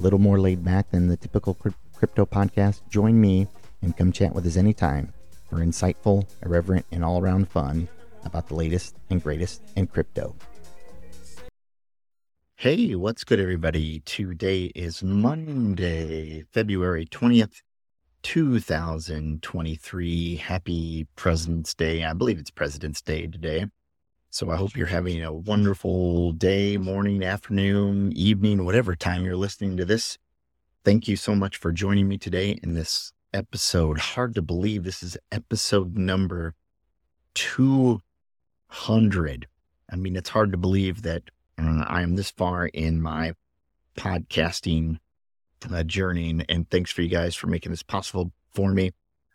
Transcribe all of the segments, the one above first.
little more laid back than the typical crypto podcast. Join me and come chat with us anytime for insightful, irreverent, and all around fun about the latest and greatest in crypto. Hey, what's good, everybody? Today is Monday, February 20th, 2023. Happy President's Day. I believe it's President's Day today. So I hope you're having a wonderful day, morning, afternoon, evening, whatever time you're listening to this. Thank you so much for joining me today in this episode. Hard to believe this is episode number 200. I mean, it's hard to believe that uh, I am this far in my podcasting uh, journey. And thanks for you guys for making this possible for me.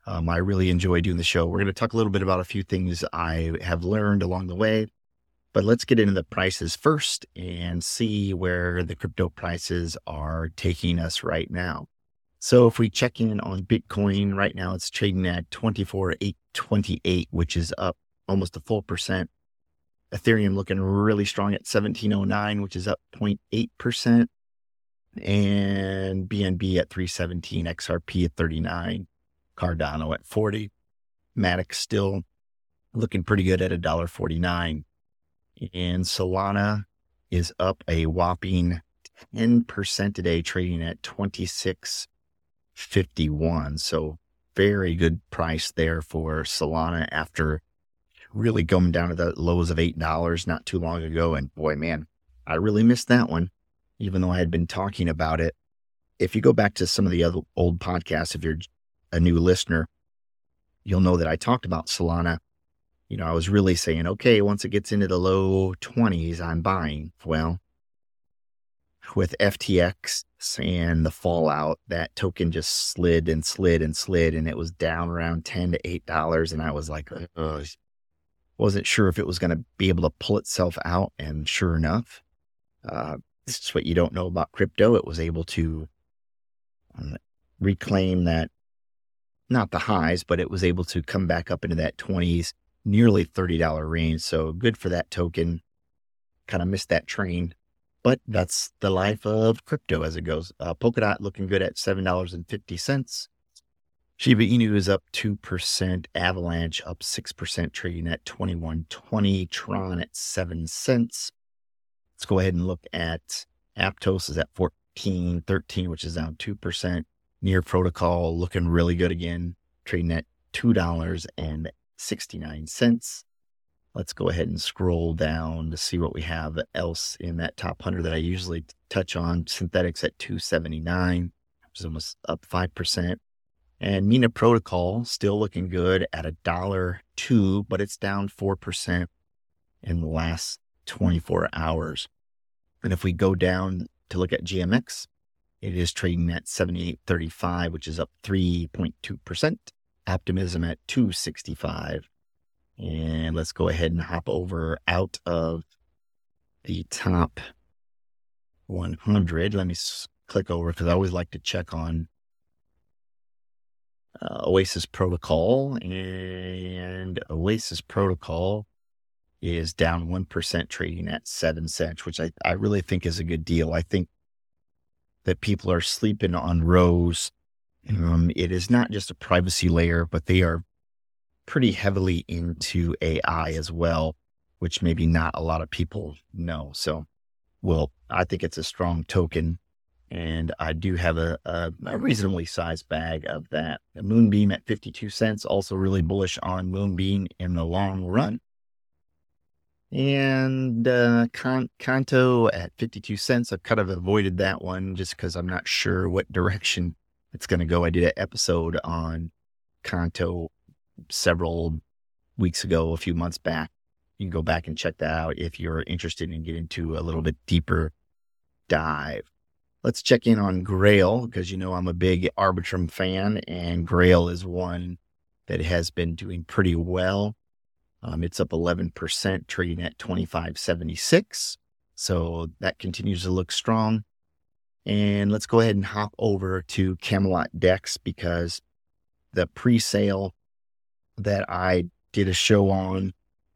Um, I really enjoy doing the show. We're going to talk a little bit about a few things I have learned along the way. But let's get into the prices first and see where the crypto prices are taking us right now. So if we check in on Bitcoin right now, it's trading at 24,828, which is up almost a full percent. Ethereum looking really strong at 1709, which is up 0.8%. And BNB at 317, XRP at 39, Cardano at 40. Matic still looking pretty good at $1.49. And Solana is up a whopping 10% today, trading at 26 51. So very good price there for Solana after really going down to the lows of $8 not too long ago. And boy, man, I really missed that one, even though I had been talking about it. If you go back to some of the other old podcasts, if you're a new listener, you'll know that I talked about Solana. You know, I was really saying, okay, once it gets into the low 20s, I'm buying. Well, with FTX and the fallout, that token just slid and slid and slid, and it was down around ten to eight dollars. And I was like, wasn't sure if it was going to be able to pull itself out. And sure enough, uh, this is what you don't know about crypto. It was able to uh, reclaim that, not the highs, but it was able to come back up into that twenties, nearly thirty dollar range. So good for that token. Kind of missed that train but that's the life of crypto as it goes. Uh, Polkadot looking good at $7.50. Shiba Inu is up 2%. Avalanche up 6%, trading at 21.20. Tron at 7 cents. Let's go ahead and look at Aptos is at 14.13, which is down 2%. Near Protocol looking really good again, trading at $2.69. Let's go ahead and scroll down to see what we have else in that top 100 that I usually touch on. Synthetix at 279, which is almost up 5%. And Mina Protocol still looking good at a dollar two, but it's down 4% in the last 24 hours. And if we go down to look at GMX, it is trading at 78.35, which is up 3.2%. Optimism at 265 and let's go ahead and hop over out of the top 100. Let me click over because I always like to check on uh, Oasis Protocol. And Oasis Protocol is down 1% trading at 7 cents, which I, I really think is a good deal. I think that people are sleeping on Rose. Um, it is not just a privacy layer, but they are pretty heavily into AI as well, which maybe not a lot of people know. So, well, I think it's a strong token. And I do have a, a, a reasonably sized bag of that. Moonbeam at 52 cents, also really bullish on Moonbeam in the long run. And uh, at 52 cents. I've kind of avoided that one just because I'm not sure what direction it's going to go. I did an episode on Canto several weeks ago, a few months back. You can go back and check that out if you're interested in getting into a little bit deeper dive. let's check in on Grail because you know I'm a big Arbitrum fan, and Grail is one that has been doing pretty well. Um, it's up 11%, trading at 25.76. So that continues to look strong. And let's go ahead and hop over to Camelot Dex because the pre sale that I did a show on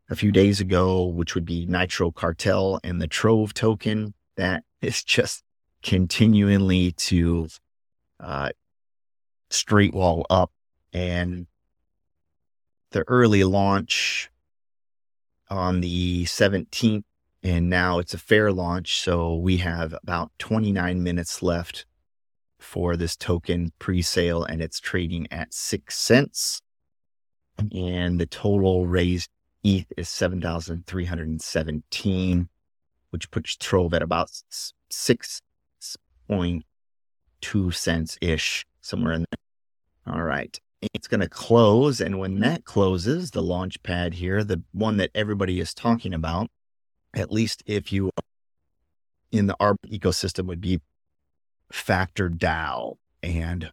a few days ago, which would be Nitro Cartel and the Trove token, that is just continually to uh, straight wall up. And the early launch on the 17th, and now it's a fair launch. So we have about 29 minutes left for this token pre sale, and it's trading at six cents. And the total raised ETH is 7,317, which puts Trove at about 6.2 cents ish, somewhere in there. All right. It's going to close. And when mm-hmm. that closes, the launch pad here, the one that everybody is talking about, at least if you in the ARB ecosystem would be Factor DAO. And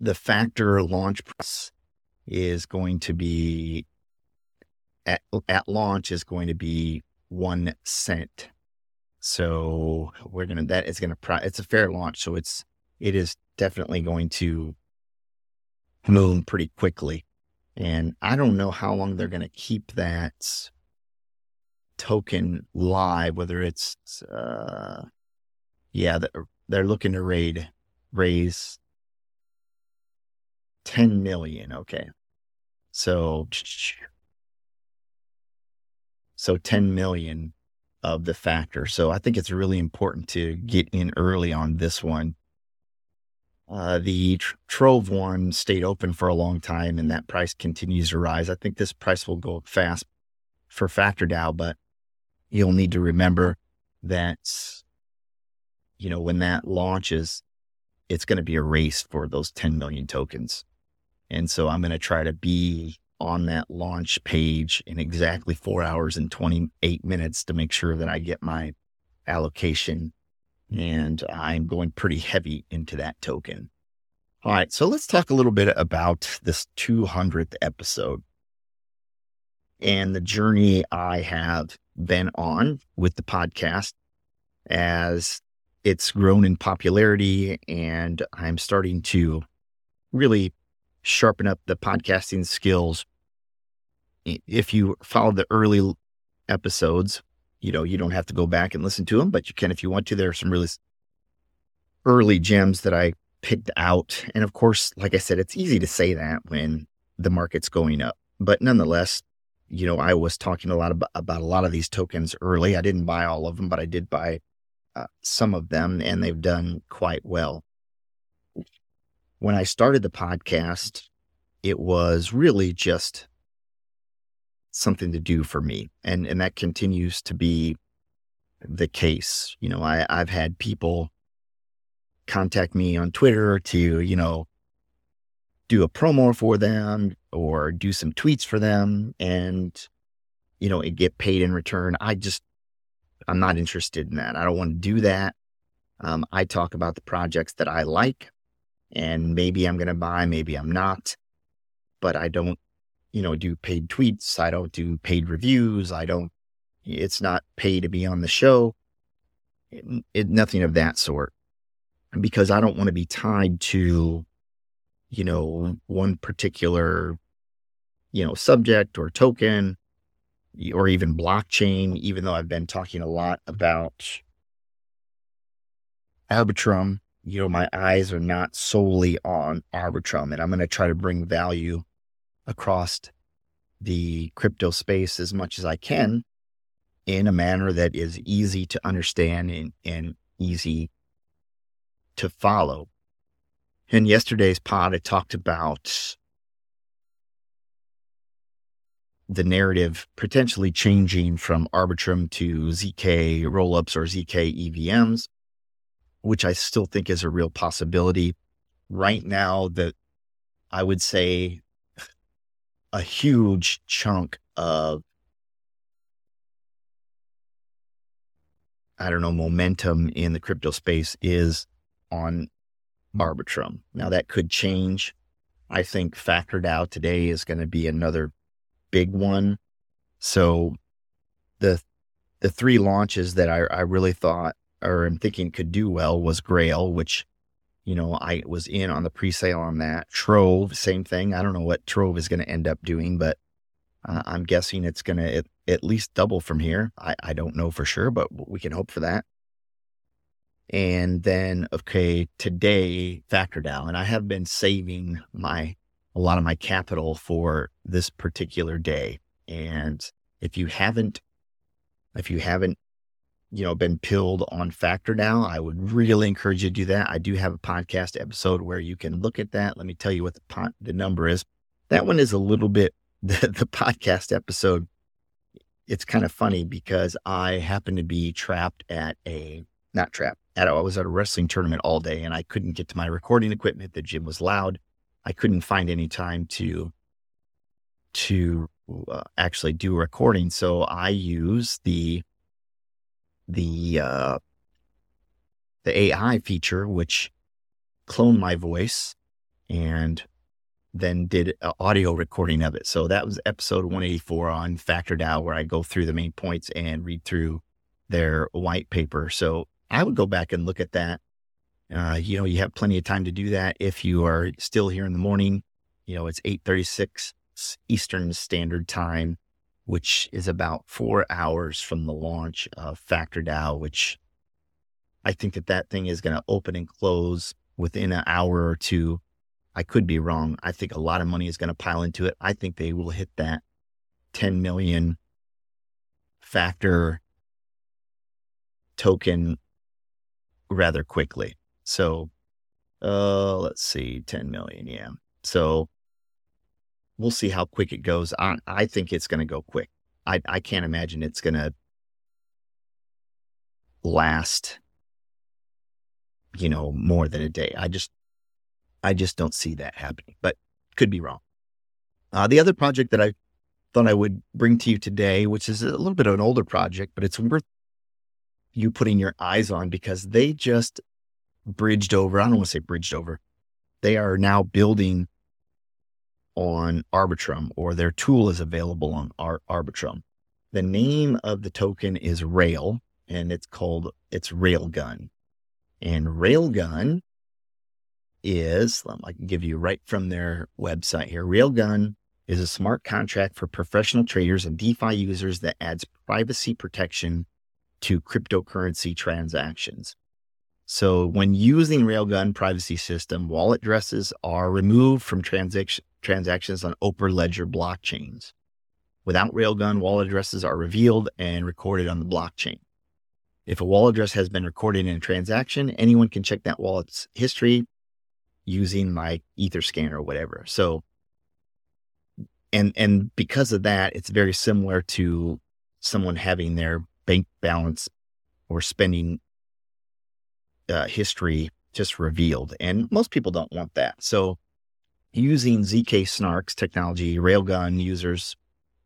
the Factor launch price is going to be at, at launch is going to be one cent. So we're gonna that is gonna it's a fair launch, so it's it is definitely going to move pretty quickly. And I don't know how long they're gonna keep that token live, whether it's uh yeah, they're, they're looking to raid raise 10 million. Okay. So so 10 million of the factor. So I think it's really important to get in early on this one. Uh, the tr- Trove one stayed open for a long time and that price continues to rise. I think this price will go fast for Factor DAO, but you'll need to remember that, you know, when that launches, it's going to be a race for those 10 million tokens. And so I'm going to try to be on that launch page in exactly four hours and 28 minutes to make sure that I get my allocation. And I'm going pretty heavy into that token. All right. So let's talk a little bit about this 200th episode and the journey I have been on with the podcast as it's grown in popularity and I'm starting to really sharpen up the podcasting skills. If you follow the early episodes, you know, you don't have to go back and listen to them, but you can if you want to. There are some really early gems that I picked out. And of course, like I said, it's easy to say that when the market's going up. But nonetheless, you know, I was talking a lot about, about a lot of these tokens early. I didn't buy all of them, but I did buy uh, some of them, and they've done quite well when I started the podcast, it was really just something to do for me. And, and that continues to be the case. You know, I, I've had people contact me on Twitter to, you know, do a promo for them or do some tweets for them and, you know, get paid in return. I just, I'm not interested in that. I don't want to do that. Um, I talk about the projects that I like and maybe I'm going to buy, maybe I'm not, but I don't, you know, do paid tweets. I don't do paid reviews. I don't, it's not pay to be on the show. It, it, nothing of that sort because I don't want to be tied to, you know, one particular, you know, subject or token or even blockchain, even though I've been talking a lot about Arbitrum you know, my eyes are not solely on Arbitrum, and I'm going to try to bring value across the crypto space as much as I can in a manner that is easy to understand and, and easy to follow. In yesterday's pod, I talked about the narrative potentially changing from Arbitrum to ZK rollups or ZK EVMs which I still think is a real possibility. Right now, that I would say a huge chunk of I don't know, momentum in the crypto space is on Arbitrum. Now that could change. I think FactorDAO today is going to be another big one. So the the three launches that I, I really thought or I'm thinking could do well was Grail, which you know I was in on the pre-sale on that. Trove, same thing. I don't know what Trove is going to end up doing, but uh, I'm guessing it's going to at least double from here. I, I don't know for sure, but we can hope for that. And then, okay, today, FactorDAO, and I have been saving my a lot of my capital for this particular day. And if you haven't, if you haven't, you know, been pilled on FactorDAO I would really encourage you to do that. I do have a podcast episode where you can look at that. Let me tell you what the the number is. That one is a little bit the, the podcast episode. It's kind of funny because I happen to be trapped at a not trapped at I was at a wrestling tournament all day and I couldn't get to my recording equipment. The gym was loud. I couldn't find any time to to uh, actually do recording. So I use the the uh, the AI feature, which cloned my voice and then did an audio recording of it. So that was episode 184 on FactorDAO, where I go through the main points and read through their white paper. So I would go back and look at that. Uh, you know, you have plenty of time to do that if you are still here in the morning. You know, it's 8:36 Eastern Standard Time, which is about four hours from the launch of Factor FactorDAO, which I think that that thing is going to open and close within an hour or two. I could be wrong. I think a lot of money is going to pile into it. I think they will hit that 10 million factor token rather quickly. So, uh, let's see, 10 million. Yeah. So we'll see how quick it goes. I, I think it's going to go quick. I, I can't imagine it's going to last, you know, more than a day. I just, I just don't see that happening, but could be wrong. Uh, the other project that I thought I would bring to you today, which is a little bit of an older project, but it's worth you putting your eyes on because they just bridged over. I don't want to say bridged over. They are now building on Arbitrum or their tool is available on Ar- Arbitrum. The name of the token is Rail and it's called, it's Railgun. And Railgun is, um, I can give you right from their website here. Railgun is a smart contract for professional traders and DeFi users that adds privacy protection to cryptocurrency transactions. So when using Railgun privacy system, wallet addresses are removed from transac- transactions on open ledger blockchains. Without Railgun, wallet addresses are revealed and recorded on the blockchain. If a wallet address has been recorded in a transaction, anyone can check that wallet's history using like Etherscan or whatever. So, and and because of that, it's very similar to someone having their bank balance or spending uh, history just revealed. And most people don't want that. So using ZK Snarks technology, Railgun users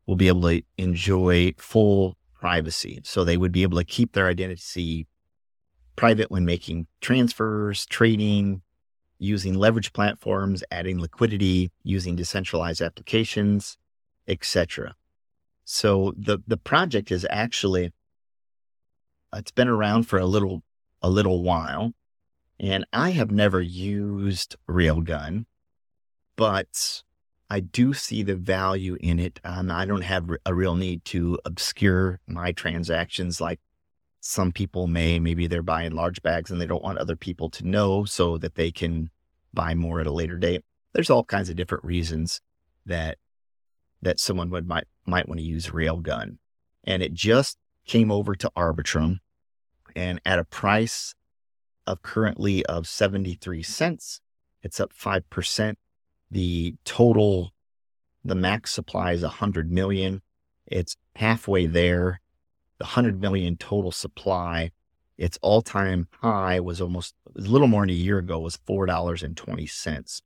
will be able to enjoy full privacy. So they would be able to keep their identity private when making transfers, trading, using leverage platforms, adding liquidity, using decentralized applications, etc. So the the project is actually it's been around for a little a little while, and I have never used Railgun, but I do see the value in it. and I don't have a real need to obscure my transactions like some people may. Maybe they're buying large bags and they don't want other people to know so that they can buy more at a later date. There's all kinds of different reasons that that someone would might might want to use Railgun. And it just came over to Arbitrum and at a price of currently of 73 cents, it's up 5%. The total, the max supply is 100 million. It's halfway there. The 100 million total supply, its all time high was almost a little more than a year ago, was $4.20.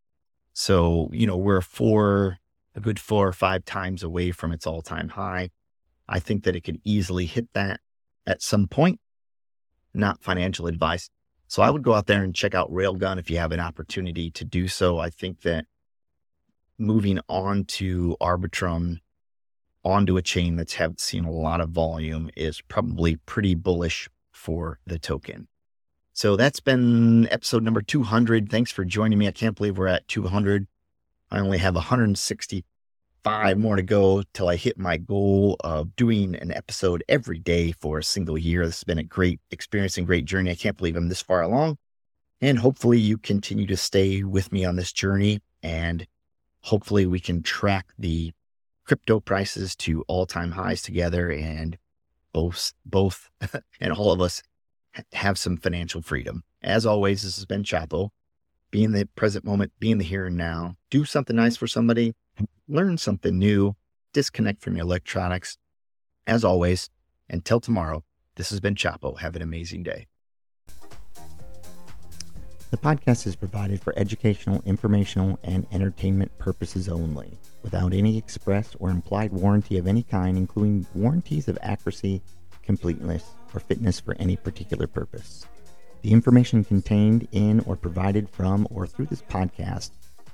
So, you know, we're four, a good four or five times away from its all time high. I think that it could easily hit that at some point. Not financial advice. So I would go out there and check out Railgun if you have an opportunity to do so. I think that moving on to Arbitrum onto a chain that's have seen a lot of volume is probably pretty bullish for the token. So that's been episode number 200. Thanks for joining me. I can't believe we're at 200. I only have 165 more to go till I hit my goal of doing an episode every day for a single year. This has been a great experience and great journey. I can't believe I'm this far along. And hopefully you continue to stay with me on this journey and hopefully we can track the crypto prices to all-time highs together and both both and all of us have some financial freedom. As always, this has been Chapo. Be in the present moment, be in the here and now. Do something nice for somebody, learn something new, disconnect from your electronics. As always, until tomorrow, this has been Chapo. Have an amazing day. The podcast is provided for educational, informational, and entertainment purposes only, without any express or implied warranty of any kind, including warranties of accuracy, completeness, or fitness for any particular purpose. The information contained in or provided from or through this podcast